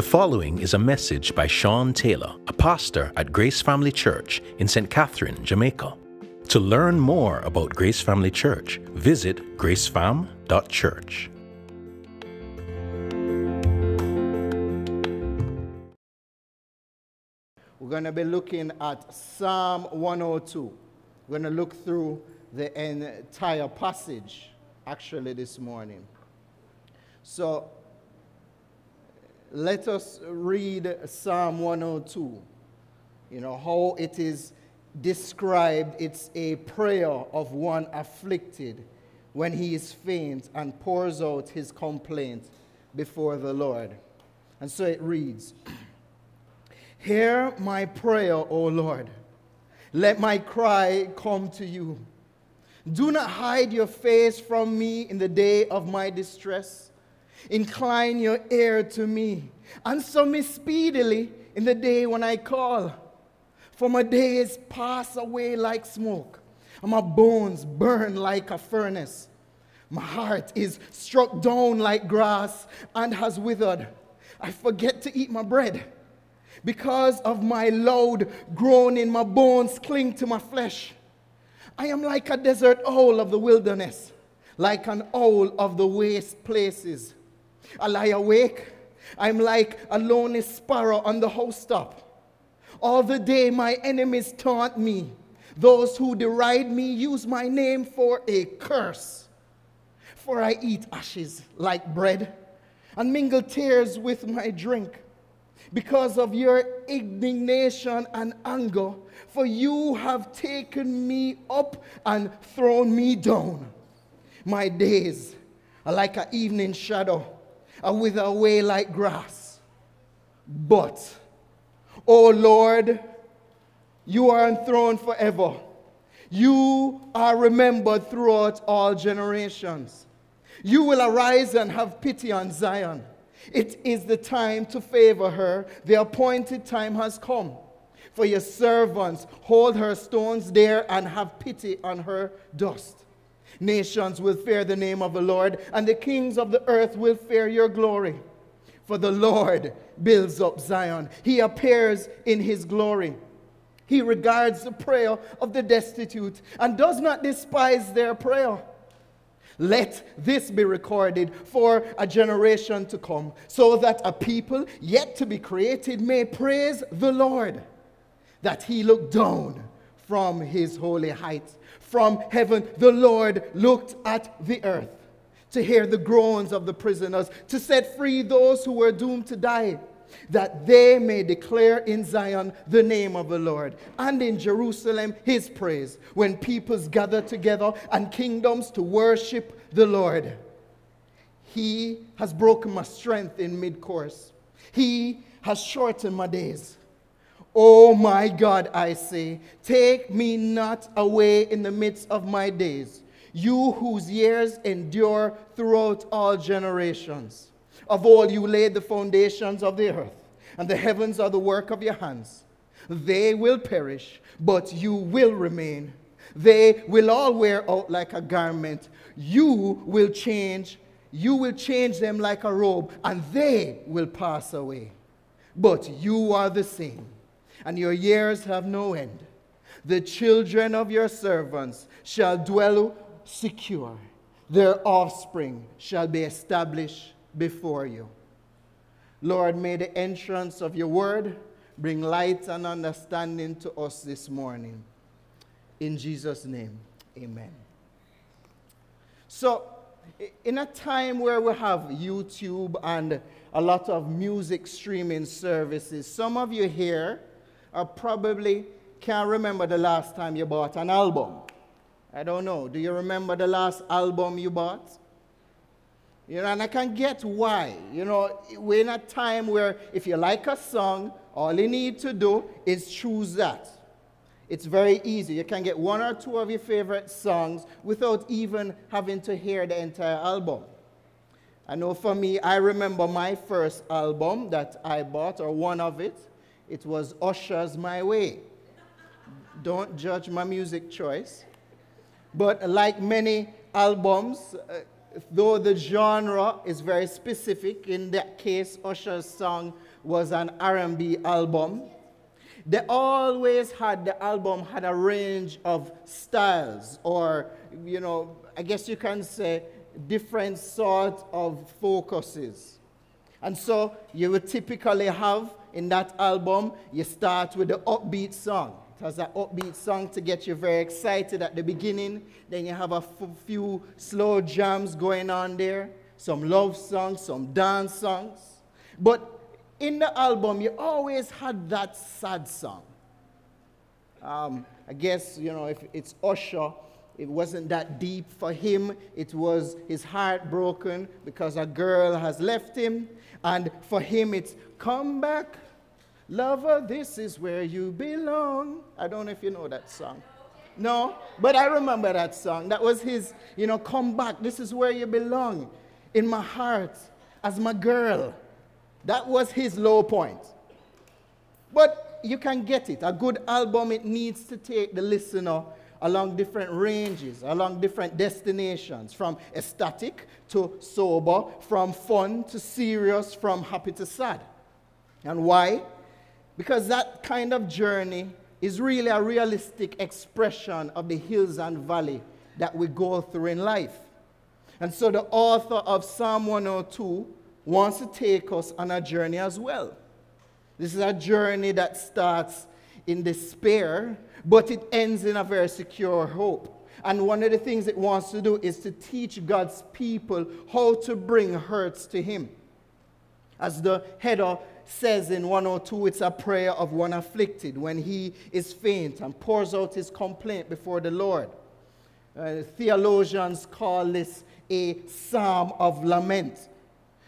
The following is a message by Sean Taylor, a pastor at Grace Family Church in St. Catherine, Jamaica. To learn more about Grace Family Church, visit gracefam.church. We're going to be looking at Psalm 102. We're going to look through the entire passage actually this morning. So let us read Psalm 102. You know, how it is described. It's a prayer of one afflicted when he is faint and pours out his complaint before the Lord. And so it reads Hear my prayer, O Lord. Let my cry come to you. Do not hide your face from me in the day of my distress. Incline your ear to me. Answer me speedily in the day when I call. For my days pass away like smoke, and my bones burn like a furnace. My heart is struck down like grass and has withered. I forget to eat my bread. Because of my loud groaning, my bones cling to my flesh. I am like a desert owl of the wilderness, like an owl of the waste places. I lie awake. I'm like a lonely sparrow on the housetop. All the day my enemies taunt me. Those who deride me use my name for a curse. For I eat ashes like bread and mingle tears with my drink because of your indignation and anger, for you have taken me up and thrown me down. My days are like an evening shadow, I wither away like grass. But, O oh Lord, you are enthroned forever. You are remembered throughout all generations. You will arise and have pity on Zion it is the time to favor her. The appointed time has come. For your servants hold her stones there and have pity on her dust. Nations will fear the name of the Lord, and the kings of the earth will fear your glory. For the Lord builds up Zion, he appears in his glory. He regards the prayer of the destitute and does not despise their prayer. Let this be recorded for a generation to come, so that a people yet to be created may praise the Lord, that he looked down from his holy heights. From heaven, the Lord looked at the earth to hear the groans of the prisoners, to set free those who were doomed to die that they may declare in Zion the name of the Lord, and in Jerusalem his praise, when peoples gather together and kingdoms to worship the Lord. He has broken my strength in mid course, he has shortened my days. Oh my God, I say, take me not away in the midst of my days, you whose years endure throughout all generations. Of all you laid the foundations of the earth, and the heavens are the work of your hands. They will perish, but you will remain. They will all wear out like a garment. You will change. You will change them like a robe, and they will pass away. But you are the same, and your years have no end. The children of your servants shall dwell secure, their offspring shall be established before you. Lord, may the entrance of your word bring light and understanding to us this morning. In Jesus' name, amen. So, in a time where we have YouTube and a lot of music streaming services, some of you here are probably can't remember the last time you bought an album. I don't know. Do you remember the last album you bought? You know, and I can get why. You know, we're in a time where if you like a song, all you need to do is choose that. It's very easy. You can get one or two of your favorite songs without even having to hear the entire album. I know for me, I remember my first album that I bought, or one of it. It was Usher's My Way. Don't judge my music choice. But like many albums, uh, though the genre is very specific, in that case, Usher's song was an R&B album. They always had the album had a range of styles, or you know, I guess you can say different sort of focuses. And so you would typically have in that album, you start with the upbeat song. It has an upbeat song to get you very excited at the beginning. Then you have a few slow jams going on there, some love songs, some dance songs. But in the album, you always had that sad song. Um, I guess, you know, if it's Usher, it wasn't that deep for him. It was his heart broken because a girl has left him. And for him, it's come back, lover, this is where you belong. I don't know if you know that song. No, but I remember that song. That was his, you know, come back, this is where you belong in my heart as my girl. That was his low point. But you can get it. A good album, it needs to take the listener along different ranges, along different destinations, from ecstatic to sober, from fun to serious, from happy to sad. And why? Because that kind of journey is really a realistic expression of the hills and valley that we go through in life. And so the author of Psalm 102 wants to take us on a journey as well. This is a journey that starts in despair but it ends in a very secure hope. And one of the things it wants to do is to teach God's people how to bring hurts to Him. As the header says in 102, it's a prayer of one afflicted when he is faint and pours out his complaint before the Lord. Uh, theologians call this a psalm of lament.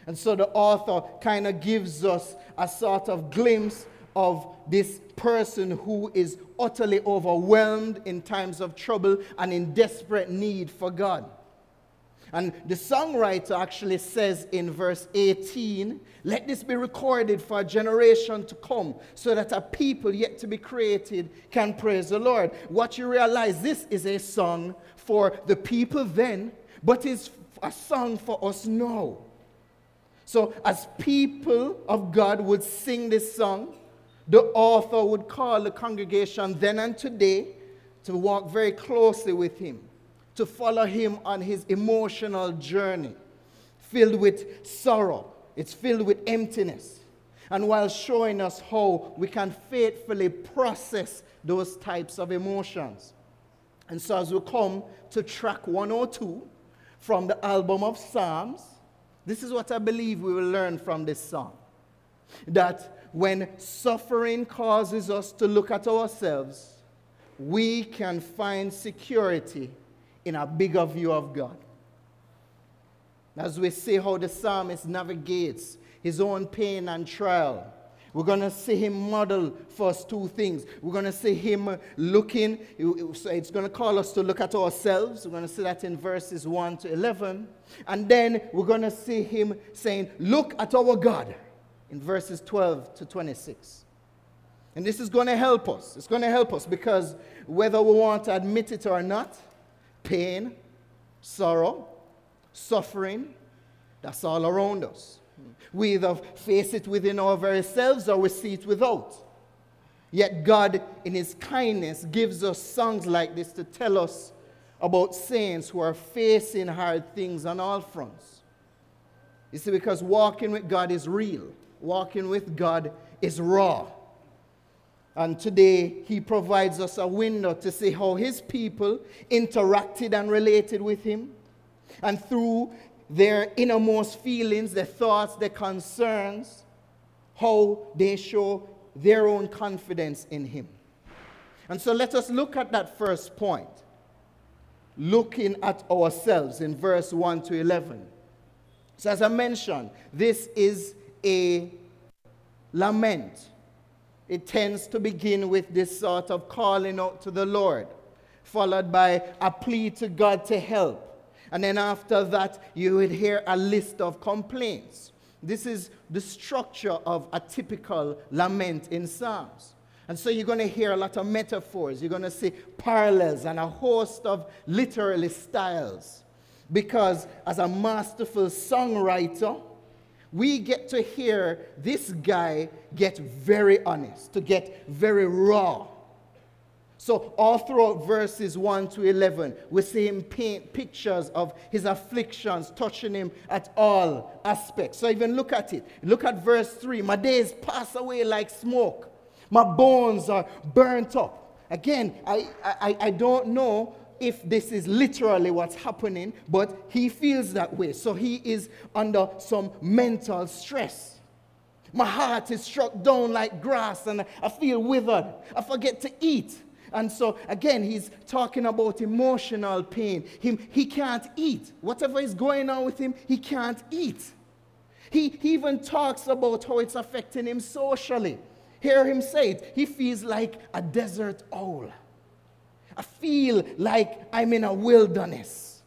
And so the author kind of gives us a sort of glimpse of this person who is utterly overwhelmed in times of trouble and in desperate need for God. And the songwriter actually says in verse 18, Let this be recorded for a generation to come, so that a people yet to be created can praise the Lord. What you realize, this is a song for the people then, but it's a song for us now. So, as people of God would sing this song, the author would call the congregation then and today to walk very closely with him, to follow him on his emotional journey, filled with sorrow, it's filled with emptiness. And while showing us how we can faithfully process those types of emotions. And so, as we come to track 102 from the album of Psalms, this is what I believe we will learn from this song. That when suffering causes us to look at ourselves, we can find security in a bigger view of God. As we see how the psalmist navigates his own pain and trial, we're going to see him model for us two things. We're going to see him looking, it's going to call us to look at ourselves. We're going to see that in verses 1 to 11. And then we're going to see him saying, Look at our God in verses 12 to 26. And this is going to help us. It's going to help us because whether we want to admit it or not, pain, sorrow, suffering, that's all around us. We either face it within our very selves or we see it without. Yet God, in His kindness, gives us songs like this to tell us about saints who are facing hard things on all fronts. You see, because walking with God is real walking with God is raw. And today, he provides us a window to see how his people interacted and related with him. And through their innermost feelings, their thoughts, their concerns, how they show their own confidence in him. And so let us look at that first point. Looking at ourselves in verse 1 to 11. So, as I mentioned, this is a lament. It tends to begin with this sort of calling out to the Lord, followed by a plea to God to help. And then after that, you would hear a list of complaints. This is the structure of a typical lament in Psalms. And so you're going to hear a lot of metaphors. You're going to see parallels and a host of literary styles. Because as a masterful songwriter, we get to hear this guy get very honest, to get very raw. So, all throughout verses 1 to 11, we see him paint pictures of his afflictions touching him at all aspects. So, even look at it. Look at verse 3 My days pass away like smoke, my bones are burnt up. Again, I, I, I don't know if this is literally what's happening, but he feels that way. So he is under some mental stress. My heart is struck down like grass and I feel withered. I forget to eat. And so, again, he's talking about emotional pain. Him, he can't eat. Whatever is going on with him, he can't eat. He, he even talks about how it's affecting him socially. Hear him say it. He feels like a desert owl. I feel like I'm in a wilderness.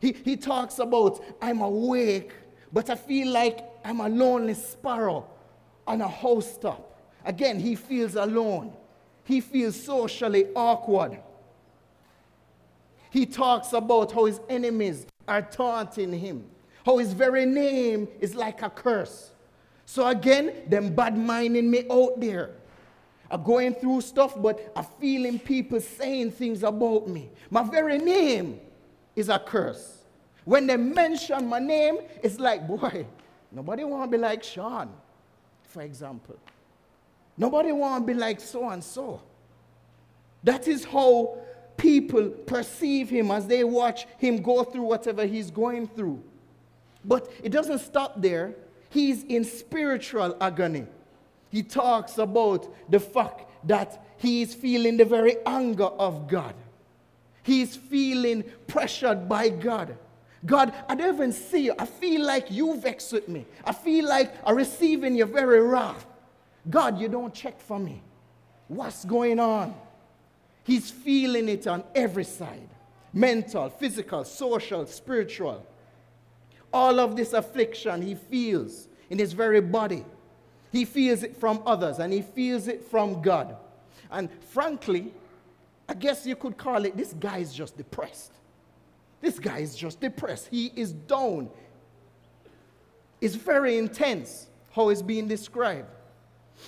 He, he talks about I'm awake, but I feel like I'm a lonely sparrow on a housetop. Again, he feels alone. He feels socially awkward. He talks about how his enemies are taunting him, how his very name is like a curse. So again, them bad minding me out there I'm going through stuff, but I'm feeling people saying things about me. My very name is a curse. When they mention my name, it's like, boy, nobody want to be like Sean, for example. Nobody want to be like so and so. That is how people perceive him as they watch him go through whatever he's going through. But it doesn't stop there. He's in spiritual agony he talks about the fact that he is feeling the very anger of God. He is feeling pressured by God. God, I don't even see you. I feel like you vex with me. I feel like I'm receiving your very wrath. God, you don't check for me. What's going on? He's feeling it on every side mental, physical, social, spiritual. All of this affliction he feels in his very body. He feels it from others and he feels it from God. And frankly, I guess you could call it this guy is just depressed. This guy is just depressed. He is down. It's very intense how it's being described.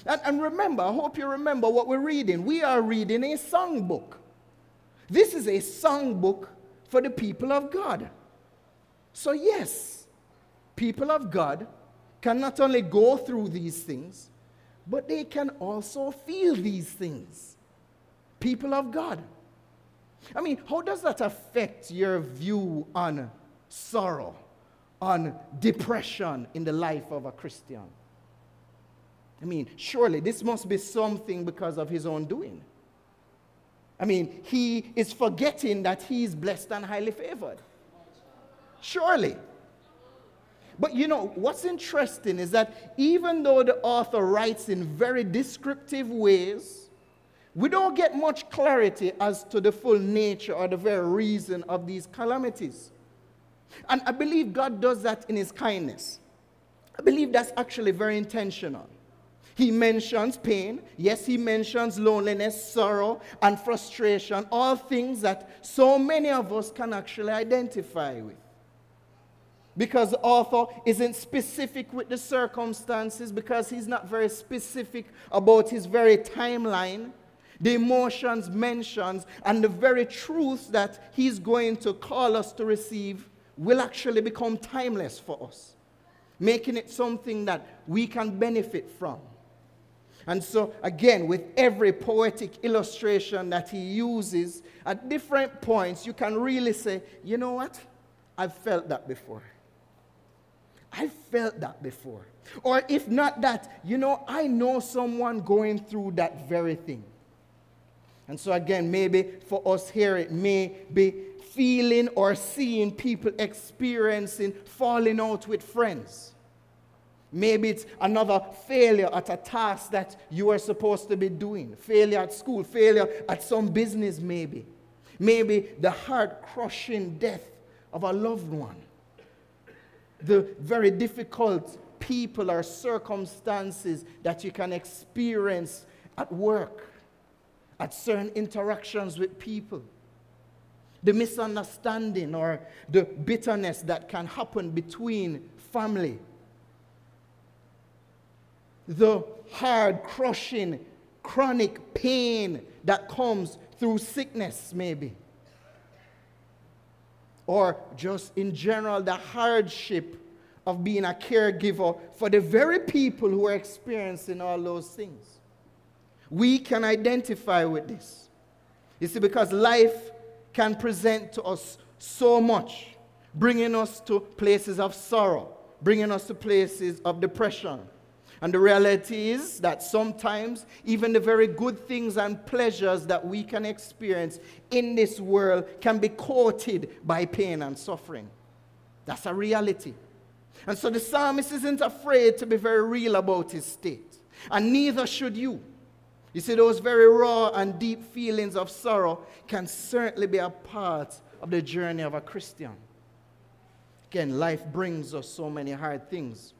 And, and remember, I hope you remember what we're reading. We are reading a songbook. This is a songbook for the people of God. So, yes, people of God can not only go through these things, but they can also feel these things. People of God. I mean, how does that affect your view on sorrow, on depression in the life of a Christian? I mean, surely this must be something because of his own doing. I mean, he is forgetting that he is blessed and highly favored. Surely. But you know, what's interesting is that even though the author writes in very descriptive ways, we don't get much clarity as to the full nature or the very reason of these calamities. And I believe God does that in His kindness. I believe that's actually very intentional. He mentions pain. Yes, he mentions loneliness, sorrow, and frustration, all things that so many of us can actually identify with because the author isn't specific with the circumstances, because he's not very specific about his very timeline, the emotions, mentions, and the very truths that he's going to call us to receive will actually become timeless for us, making it something that we can benefit from. And so, again, with every poetic illustration that he uses at different points, you can really say, you know what? I've felt that before. I felt that before. Or if not that, you know, I know someone going through that very thing. And so, again, maybe for us here, it may be feeling or seeing people experiencing falling out with friends. Maybe it's another failure at a task that you are supposed to be doing, failure at school, failure at some business, maybe. Maybe the heart crushing death of a loved one the very difficult people or circumstances that you can experience at work, at certain interactions with people. The misunderstanding or the bitterness that can happen between family the hard, crushing, chronic pain that comes through sickness, maybe. Or just in general, the hardship of being a caregiver for the very people who are experiencing all those things. We can identify with this. You see, because life can present to us so much, bringing us to places of sorrow, bringing us to places of depression. And the reality is that sometimes even the very good things and pleasures that we can experience in this world can be courted by pain and suffering. That's a reality. And so the psalmist isn't afraid to be very real about his state. And neither should you. You see, those very raw and deep feelings of sorrow can certainly be a part of the journey of a Christian. Again, life brings us so many hard things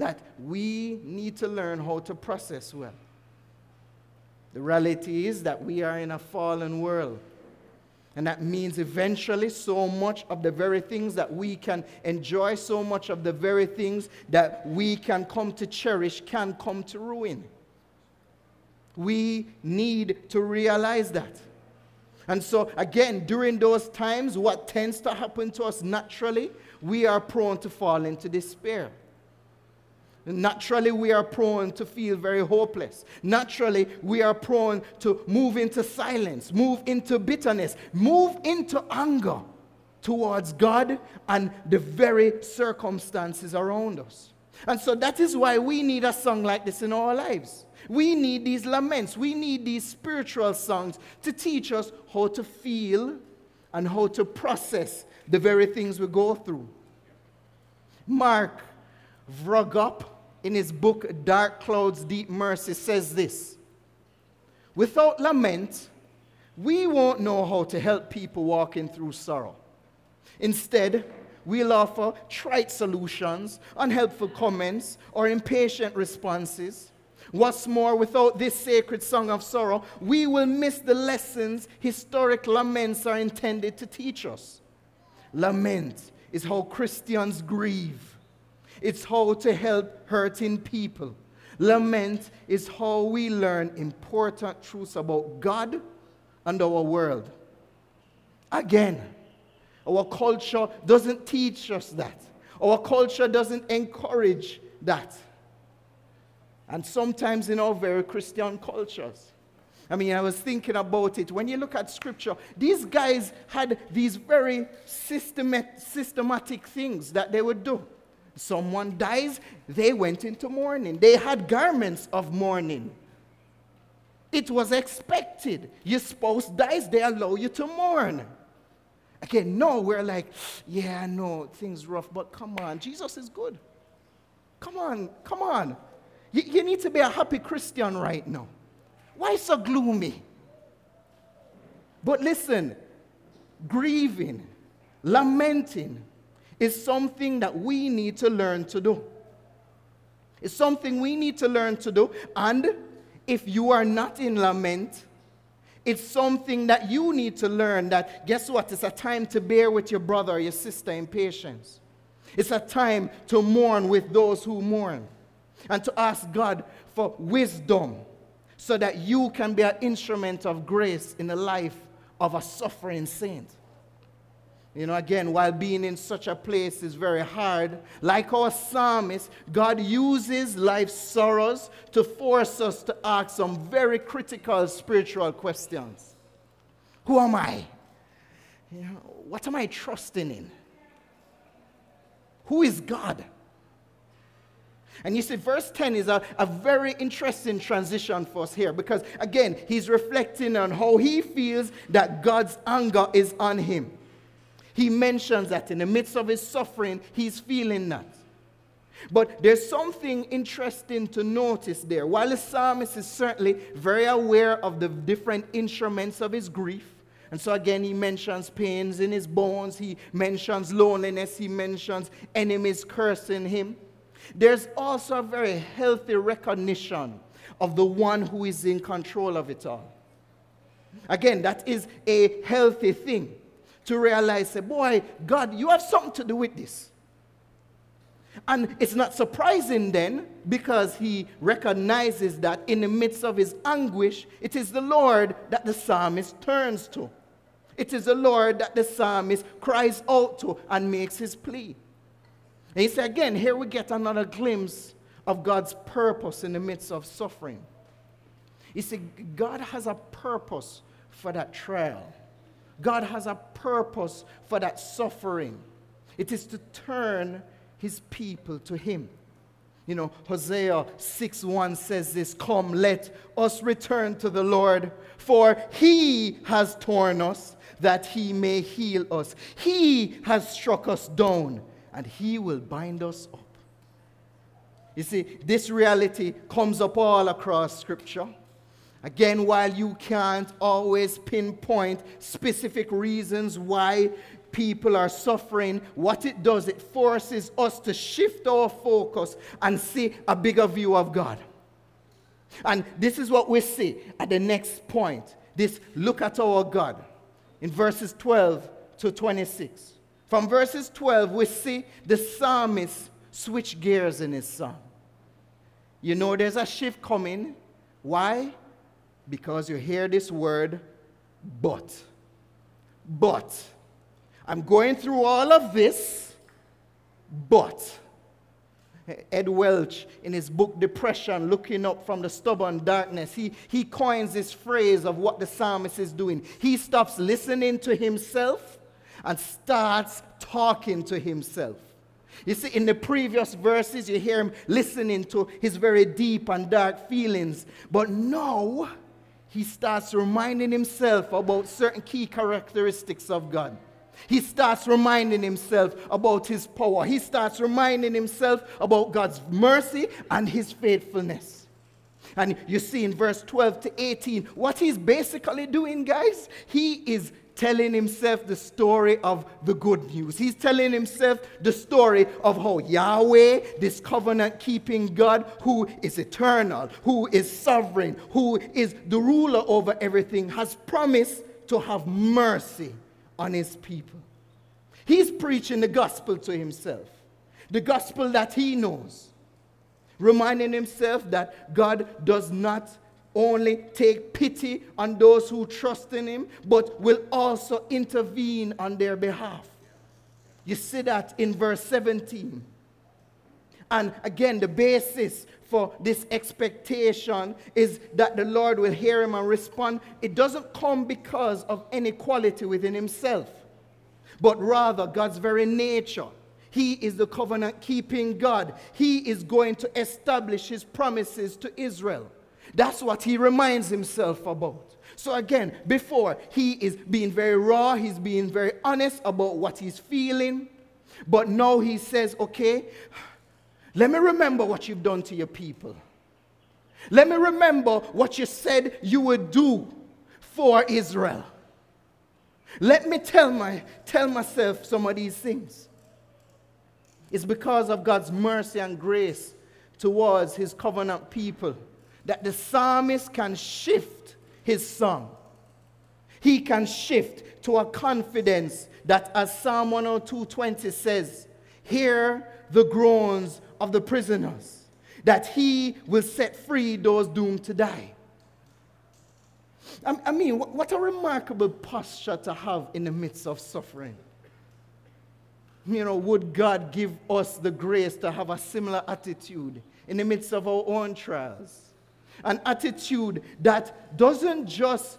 that we need to learn how to process well. The reality is that we are in a fallen world. And that means eventually so much of the very things that we can enjoy, so much of the very things that we can come to cherish can come to ruin. We need to realize that. And so, again, during those times, what tends to happen to us naturally, we are prone to fall into despair. Naturally, we are prone to feel very hopeless. Naturally, we are prone to move into silence, move into bitterness, move into anger towards God and the very circumstances around us. And so that is why we need a song like this in our lives. We need these laments. We need these spiritual songs to teach us how to feel and how to process the very things we go through. Mark Vroegop, in his book Dark Clouds, Deep Mercy, says this Without lament, we won't know how to help people walking through sorrow. Instead, we'll offer trite solutions, unhelpful comments, or impatient responses. What's more, without this sacred song of sorrow, we will miss the lessons historic laments are intended to teach us. Lament is how Christians grieve, it's how to help hurting people. Lament is how we learn important truths about God and our world. Again, our culture doesn't teach us that. Our culture doesn't encourage that. And sometimes in our very Christian cultures. I mean, I was thinking about it. When you look at scripture, these guys had these very systemat- systematic things that they would do. Someone dies, they went into mourning. They had garments of mourning. It was expected. Your spouse dies, they allow you to mourn. Again, no, we're like, yeah, no, things rough, but come on, Jesus is good. Come on, come on. You, you need to be a happy Christian right now. Why so gloomy? But listen, grieving, lamenting is something that we need to learn to do. It's something we need to learn to do. And if you are not in lament, it's something that you need to learn that, guess what? It's a time to bear with your brother or your sister in patience. It's a time to mourn with those who mourn and to ask God for wisdom so that you can be an instrument of grace in the life of a suffering saint. You know, again, while being in such a place is very hard, like our psalmist, God uses life's sorrows to force us to ask some very critical spiritual questions. Who am I? You know, what am I trusting in? Who is God? And you see, verse 10 is a, a very interesting transition for us here because, again, he's reflecting on how he feels that God's anger is on him. He mentions that in the midst of his suffering, he's feeling that. But there's something interesting to notice there. While the psalmist is certainly very aware of the different instruments of his grief, and so again, he mentions pains in his bones, he mentions loneliness, he mentions enemies cursing him. There's also a very healthy recognition of the one who is in control of it all. Again, that is a healthy thing to realize, say, boy, God, you have something to do with this. And it's not surprising then because he recognizes that in the midst of his anguish, it is the Lord that the psalmist turns to. It is the Lord that the psalmist cries out to and makes his plea. And he said, again, here we get another glimpse of God's purpose in the midst of suffering. You see, God has a purpose for that trial. God has a purpose for that suffering. It is to turn his people to him. You know, Hosea 6 1 says this Come, let us return to the Lord, for he has torn us that he may heal us. He has struck us down, and he will bind us up. You see, this reality comes up all across Scripture. Again, while you can't always pinpoint specific reasons why people are suffering, what it does, it forces us to shift our focus and see a bigger view of God. And this is what we see at the next point. This look at our God in verses 12 to 26. From verses 12, we see the psalmist switch gears in his song. You know there's a shift coming. Why? Because you hear this word, but. But. I'm going through all of this, but. Ed Welch, in his book Depression, Looking Up from the Stubborn Darkness, he, he coins this phrase of what the psalmist is doing. He stops listening to himself and starts talking to himself. You see, in the previous verses, you hear him listening to his very deep and dark feelings. But now, he starts reminding himself about certain key characteristics of God. He starts reminding himself about his power. He starts reminding himself about God's mercy and his faithfulness. And you see in verse 12 to 18, what he's basically doing, guys, he is telling himself the story of the good news. He's telling himself the story of how Yahweh, this covenant keeping God, who is eternal, who is sovereign, who is the ruler over everything, has promised to have mercy on his people. He's preaching the gospel to himself, the gospel that he knows, reminding himself that God does not only take pity on those who trust in him, but will also intervene on their behalf. You see that in verse 17. And again, the basis for this expectation is that the Lord will hear him and respond. It doesn't come because of any quality within himself, but rather God's very nature. He is the covenant keeping God. He is going to establish his promises to Israel. That's what he reminds himself about. So, again, before he is being very raw, he's being very honest about what he's feeling. But now he says, okay, let me remember what you've done to your people. Let me remember what you said you would do for Israel. Let me tell, my, tell myself some of these things. It's because of God's mercy and grace towards his covenant people that the psalmist can shift his song. He can shift to a confidence that, as Psalm 102:20 says, hear the groans of the prisoners, that he will set free those doomed to die. I mean, what a remarkable posture to have in the midst of suffering. You know, would God give us the grace to have a similar attitude in the midst of our own trials? An attitude that doesn't just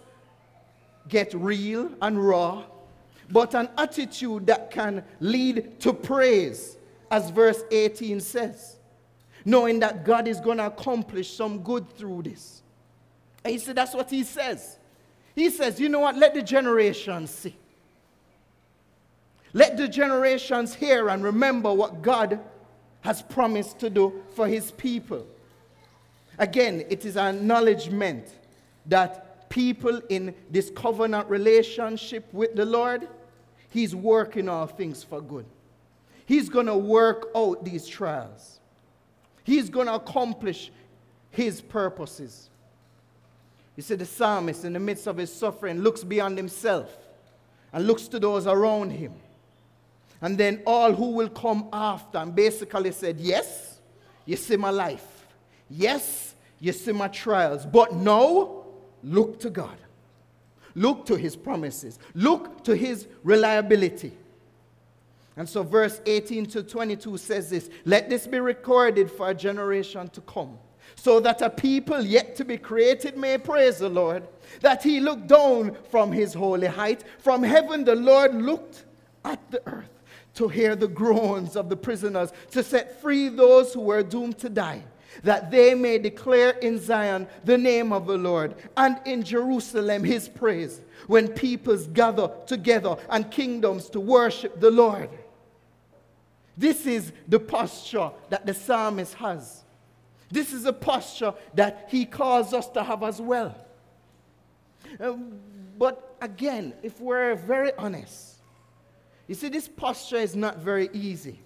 get real and raw, but an attitude that can lead to praise, as verse 18 says knowing that God is going to accomplish some good through this. And he said, that's what he says. He says, you know what? Let the generations see. Let the generations hear and remember what God has promised to do for his people. Again, it is an acknowledgement that people in this covenant relationship with the Lord, he's working all things for good. He's going to work out these trials. He's going to accomplish his purposes. You see, the psalmist, in the midst of his suffering, looks beyond himself and looks to those around him. And then all who will come after, and basically said, Yes, you see my life. Yes, you see my trials. But now, look to God. Look to his promises. Look to his reliability. And so, verse 18 to 22 says this Let this be recorded for a generation to come, so that a people yet to be created may praise the Lord, that he looked down from his holy height. From heaven, the Lord looked at the earth to hear the groans of the prisoners, to set free those who were doomed to die that they may declare in Zion the name of the Lord, and in Jerusalem his praise, when peoples gather together and kingdoms to worship the Lord. This is the posture that the psalmist has. This is a posture that he calls us to have as well. Uh, but again, if we're very honest, you see, this posture is not very easy.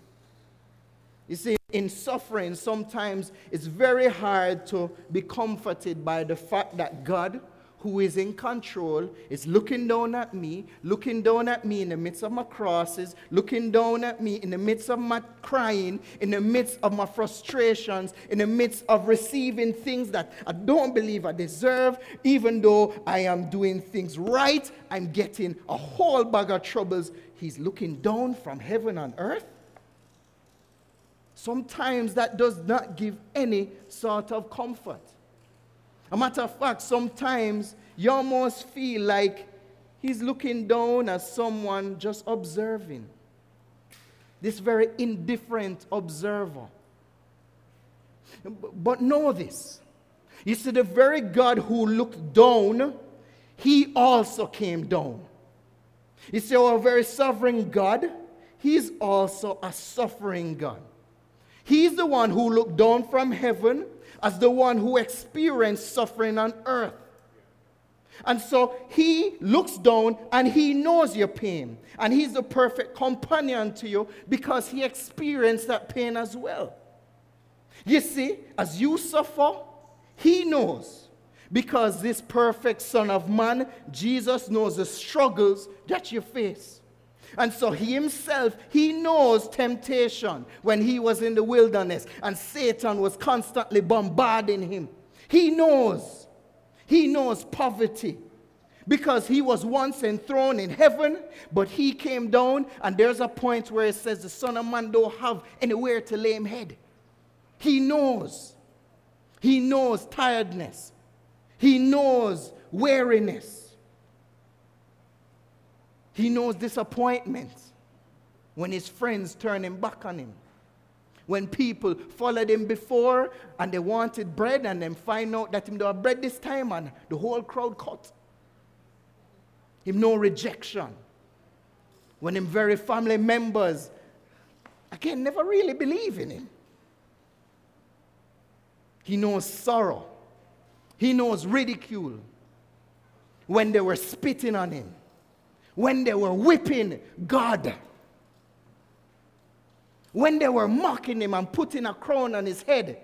You see, in suffering, sometimes it's very hard to be comforted by the fact that God, who is in control, is looking down at me, looking down at me in the midst of my crosses, looking down at me in the midst of my crying, in the midst of my frustrations, in the midst of receiving things that I don't believe I deserve, even though I am doing things right, I'm getting a whole bag of troubles. He's looking down from heaven and earth sometimes that does not give any sort of comfort. A matter of fact, sometimes you almost feel like he's looking down at someone just observing. This very indifferent observer. But know this. You see, the very God who looked down, he also came down. You see, our very sovereign God, he's also a suffering God. He's the one who looked down from heaven as the one who experienced suffering on earth. And so he looks down and he knows your pain. And he's the perfect companion to you because he experienced that pain as well. You see, as you suffer, he knows. Because this perfect Son of Man, Jesus, knows the struggles that you face. And so he himself, he knows temptation when he was in the wilderness and Satan was constantly bombarding him. He knows. He knows poverty because he was once enthroned in heaven, but he came down, and there's a point where it says the Son of Man don't have anywhere to lay him head. He knows. He knows tiredness. He knows weariness. He knows disappointment when his friends turn him back on him. When people followed him before and they wanted bread and then find out that him don't have bread this time and the whole crowd cut. Him know rejection. When him very family members, again, never really believe in him. He knows sorrow. He knows ridicule. When they were spitting on him when they were whipping God, when they were mocking him and putting a crown on his head,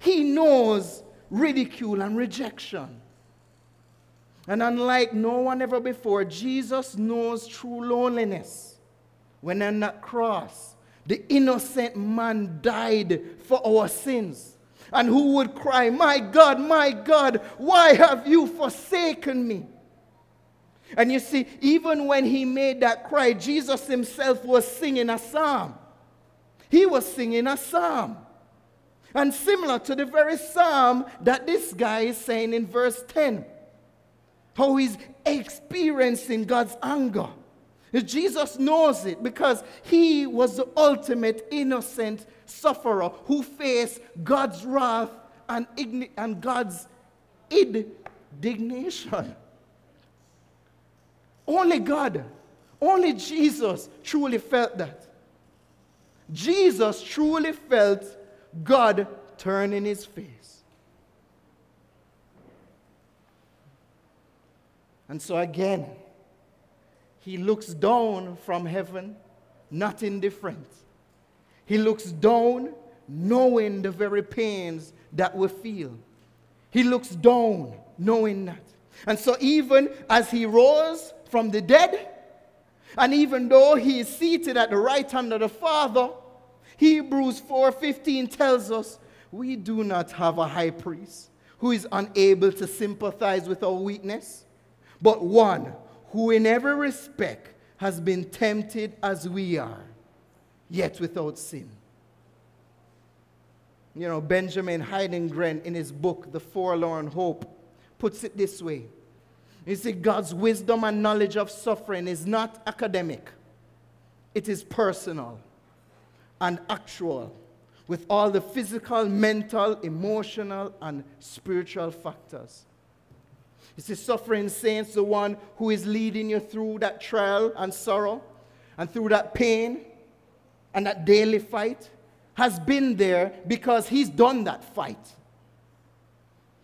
he knows ridicule and rejection. And unlike no one ever before, Jesus knows true loneliness. When on that cross, the innocent man died for our sins. And who would cry, My God, my God, why have you forsaken me? And you see, even when he made that cry, Jesus himself was singing a psalm. He was singing a psalm. And similar to the very psalm that this guy is saying in verse 10, how he's experiencing God's anger. Jesus knows it because he was the ultimate innocent sufferer who faced God's wrath and, and God's indignation. Only God, only Jesus truly felt that. Jesus truly felt God turning his face. And so again, he looks down from heaven, not indifferent. He looks down knowing the very pains that we feel. He looks down knowing that. And so, even as he rose from the dead, And even though he is seated at the right hand of the Father, Hebrews 4:15 tells us we do not have a high priest who is unable to sympathize with our weakness, but one who in every respect has been tempted as we are, yet without sin. You know, Benjamin Heidengren in his book, The Forlorn Hope, puts it this way. He see, God's wisdom and knowledge of suffering is not academic, it is personal and actual with all the physical, mental, emotional, and spiritual factors. You see, suffering saints, the one who is leading you through that trial and sorrow and through that pain and that daily fight, has been there because he's done that fight.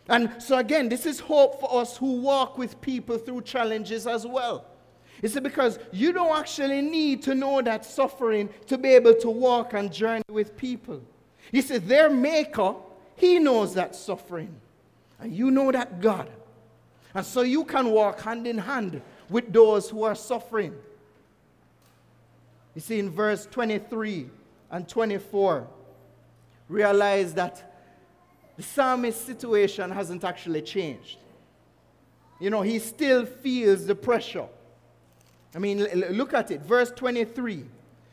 And so, again, this is hope for us who walk with people through challenges as well. It's because you don't actually need to know that suffering to be able to walk and journey with people. You see, their maker, he knows that suffering. And you know that God. And so you can walk hand in hand with those who are suffering. You see, in verse 23 and 24, realize that the psalmist's situation hasn't actually changed. You know, he still feels the pressure. I mean, look at it. Verse 23.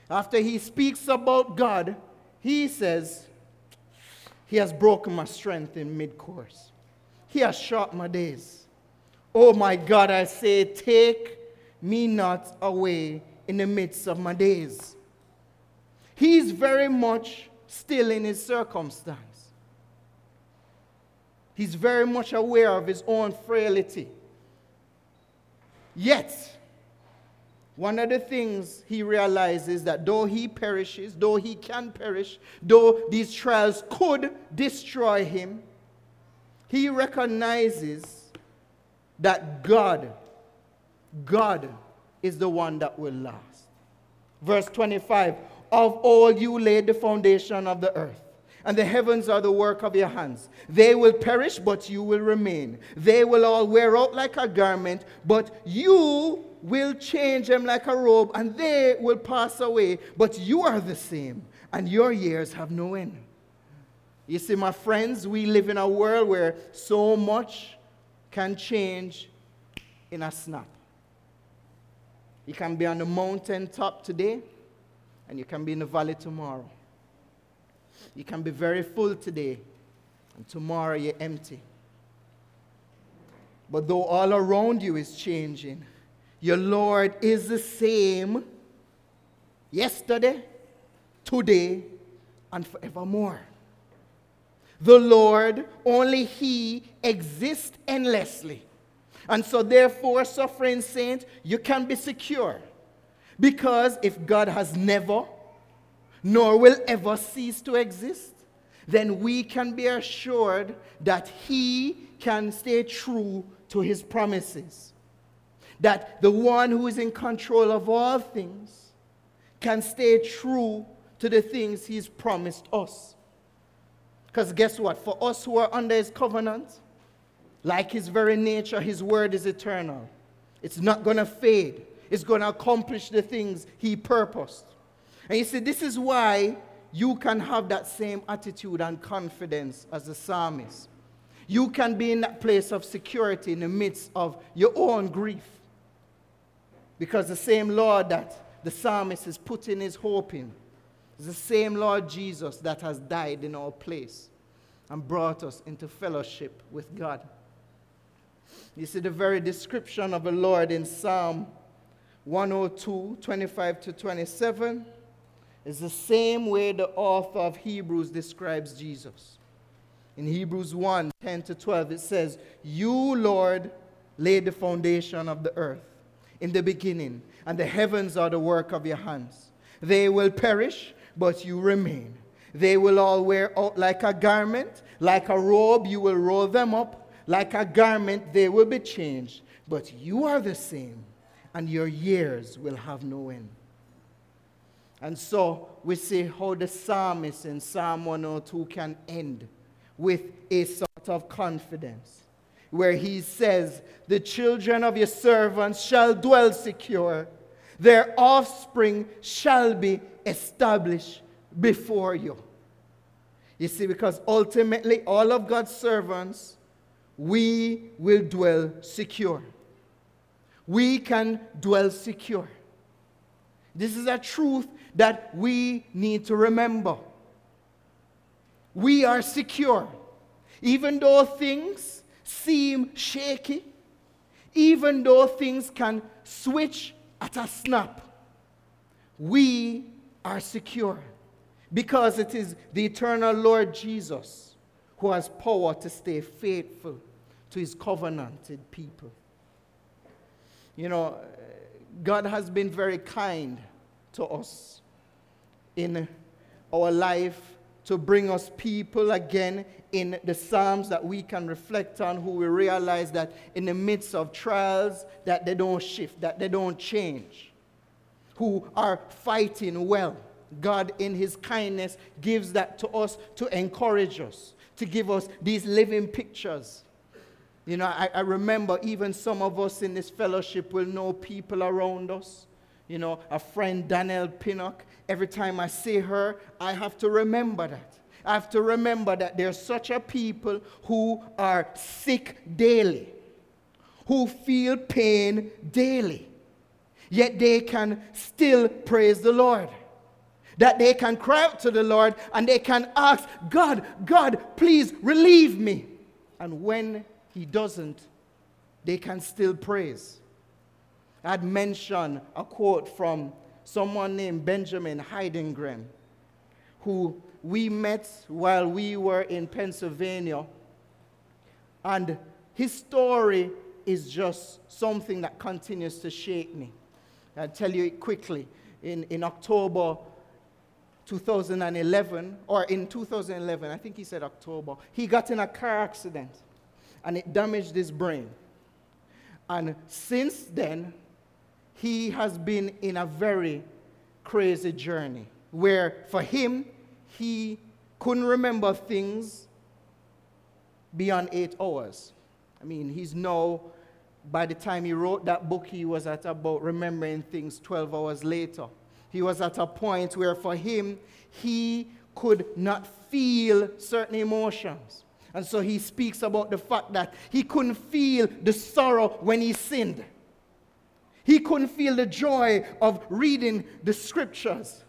After he speaks about God, he says, He has broken my strength in mid course. He has shot my days. Oh my God, I say, take me not away in the midst of my days. He's very much still in his circumstance. He's very much aware of his own frailty. Yet, one of the things he realizes that though he perishes, though he can perish, though these trials could destroy him, he recognizes that God, God is the one that will last. Verse 25 Of all you laid the foundation of the earth, and the heavens are the work of your hands. They will perish, but you will remain. They will all wear out like a garment, but you will change them like a robe, and they will pass away. But you are the same, and your years have no end. You see, my friends, we live in a world where so much can change in a snap. You can be on the mountain top today, and you can be in the valley tomorrow. You can be very full today, and tomorrow you're empty. But though all around you is changing, your Lord is the same yesterday, today, and forevermore. The Lord, only He exists endlessly. And so, therefore, suffering saint, you can be secure. Because if God has never, nor will ever cease to exist, then we can be assured that He can stay true to His promises. That the one who is in control of all things can stay true to the things He's promised us. Because guess what? For us who are under His covenant, like his very nature, his word is eternal. It's not going to fade, it's going to accomplish the things he purposed. And you see, this is why you can have that same attitude and confidence as the psalmist. You can be in that place of security in the midst of your own grief. Because the same Lord that the psalmist is putting his hope in is the same Lord Jesus that has died in our place and brought us into fellowship with God. You see the very description of the Lord in Psalm 102, 25 to 27 is the same way the author of Hebrews describes Jesus. In Hebrews 1, 10 to 12, it says, You, Lord, laid the foundation of the earth in the beginning, and the heavens are the work of your hands. They will perish, but you remain. They will all wear out like a garment, like a robe, you will roll them up like a garment, they will be changed, but you are the same, and your years will have no end. And so we see how the psalmist in Psalm 102 can end with a sort of confidence, where he says, The children of your servants shall dwell secure. Their offspring shall be established before you. You see, because ultimately, all of God's servants, we will dwell secure. We can dwell secure. This is a truth that we need to remember. We are secure. Even though things seem shaky, even though things can switch at a snap, we are secure because it is the eternal Lord Jesus who has power to stay faithful to his covenanted people. You know, God has been very kind to us in our life to bring us people again in the Psalms that we can reflect on, who we realize that in the midst of trials, that they don't shift, that they don't change, who are fighting well. God, in His kindness, gives that to us to encourage us, to give us these living pictures. You know, I, I remember even some of us in this fellowship will know people around us. You know, a friend, Danielle Pinnock, every time I see her, I have to remember that. I have to remember that there's such a people who are sick daily, who feel pain daily, yet they can still praise the Lord that they can cry out to the Lord and they can ask, God, God, please relieve me. And when He doesn't, they can still praise. I'd mention a quote from someone named Benjamin Heidengren, who we met while we were in Pennsylvania. And his story is just something that continues to shake me. I'll tell you it quickly. In, in October 2011, or in 2011, I think he said October, he got in a car accident and it damaged his brain. And since then, he has been in a very crazy journey where for him, he couldn't remember things beyond eight hours. I mean, he's now, by the time he wrote that book, he was at about remembering things 12 hours later. He was at a point where for him, he could not feel certain emotions. And so he speaks about the fact that he couldn't feel the sorrow when he sinned. He couldn't feel the joy of reading the scriptures.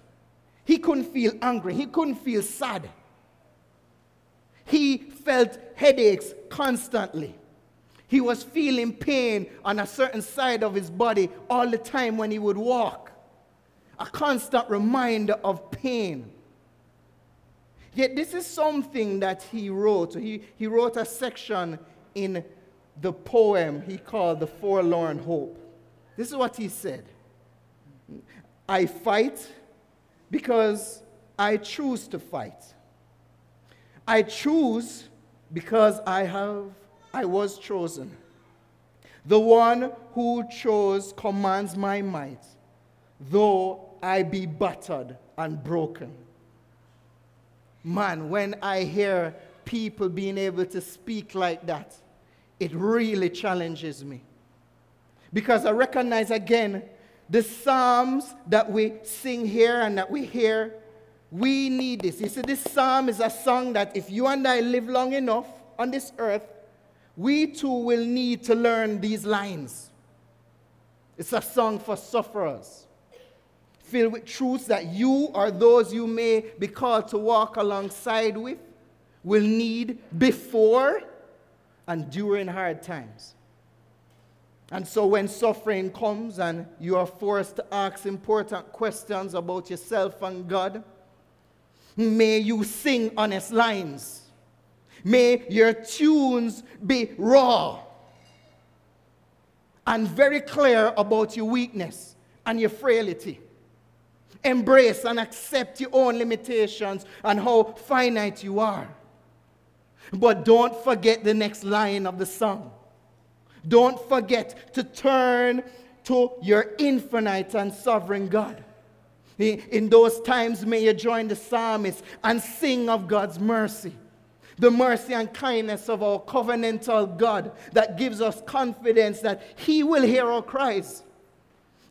He couldn't feel angry. He couldn't feel sad. He felt headaches constantly. He was feeling pain on a certain side of his body all the time when he would walk a constant reminder of pain. Yet, this is something that he wrote. He, he wrote a section in the poem he called The Forlorn Hope. This is what he said I fight because I choose to fight. I choose because I have I was chosen. The one who chose commands my might, though I be battered and broken. Man, when I hear people being able to speak like that, it really challenges me. Because I recognize again the Psalms that we sing here and that we hear, we need this. You see, this Psalm is a song that if you and I live long enough on this earth, we too will need to learn these lines. It's a song for sufferers filled with truths that you or those you may be called to walk alongside with will need before and during hard times. And so when suffering comes and you are forced to ask important questions about yourself and God, may you sing honest lines. May your tunes be raw and very clear about your weakness and your frailty. Embrace and accept your own limitations and how finite you are. But don't forget the next line of the song. Don't forget to turn to your infinite and sovereign God. In those times, may you join the psalmist and sing of God's mercy. The mercy and kindness of our covenantal God that gives us confidence that He will hear our cries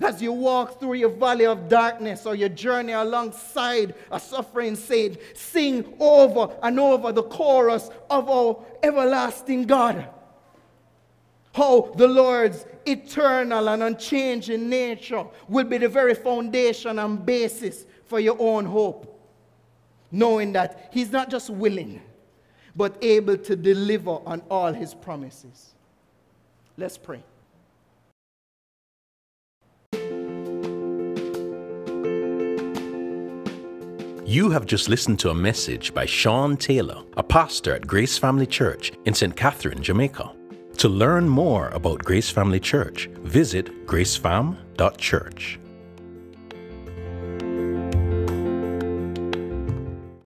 As you walk through your valley of darkness or your journey alongside a suffering saint, sing over and over the chorus of our everlasting God. How the Lord's eternal and unchanging nature will be the very foundation and basis for your own hope. Knowing that He's not just willing, but able to deliver on all His promises. Let's pray. You have just listened to a message by Sean Taylor, a pastor at Grace Family Church in St. Catherine, Jamaica. To learn more about Grace Family Church, visit gracefam.church.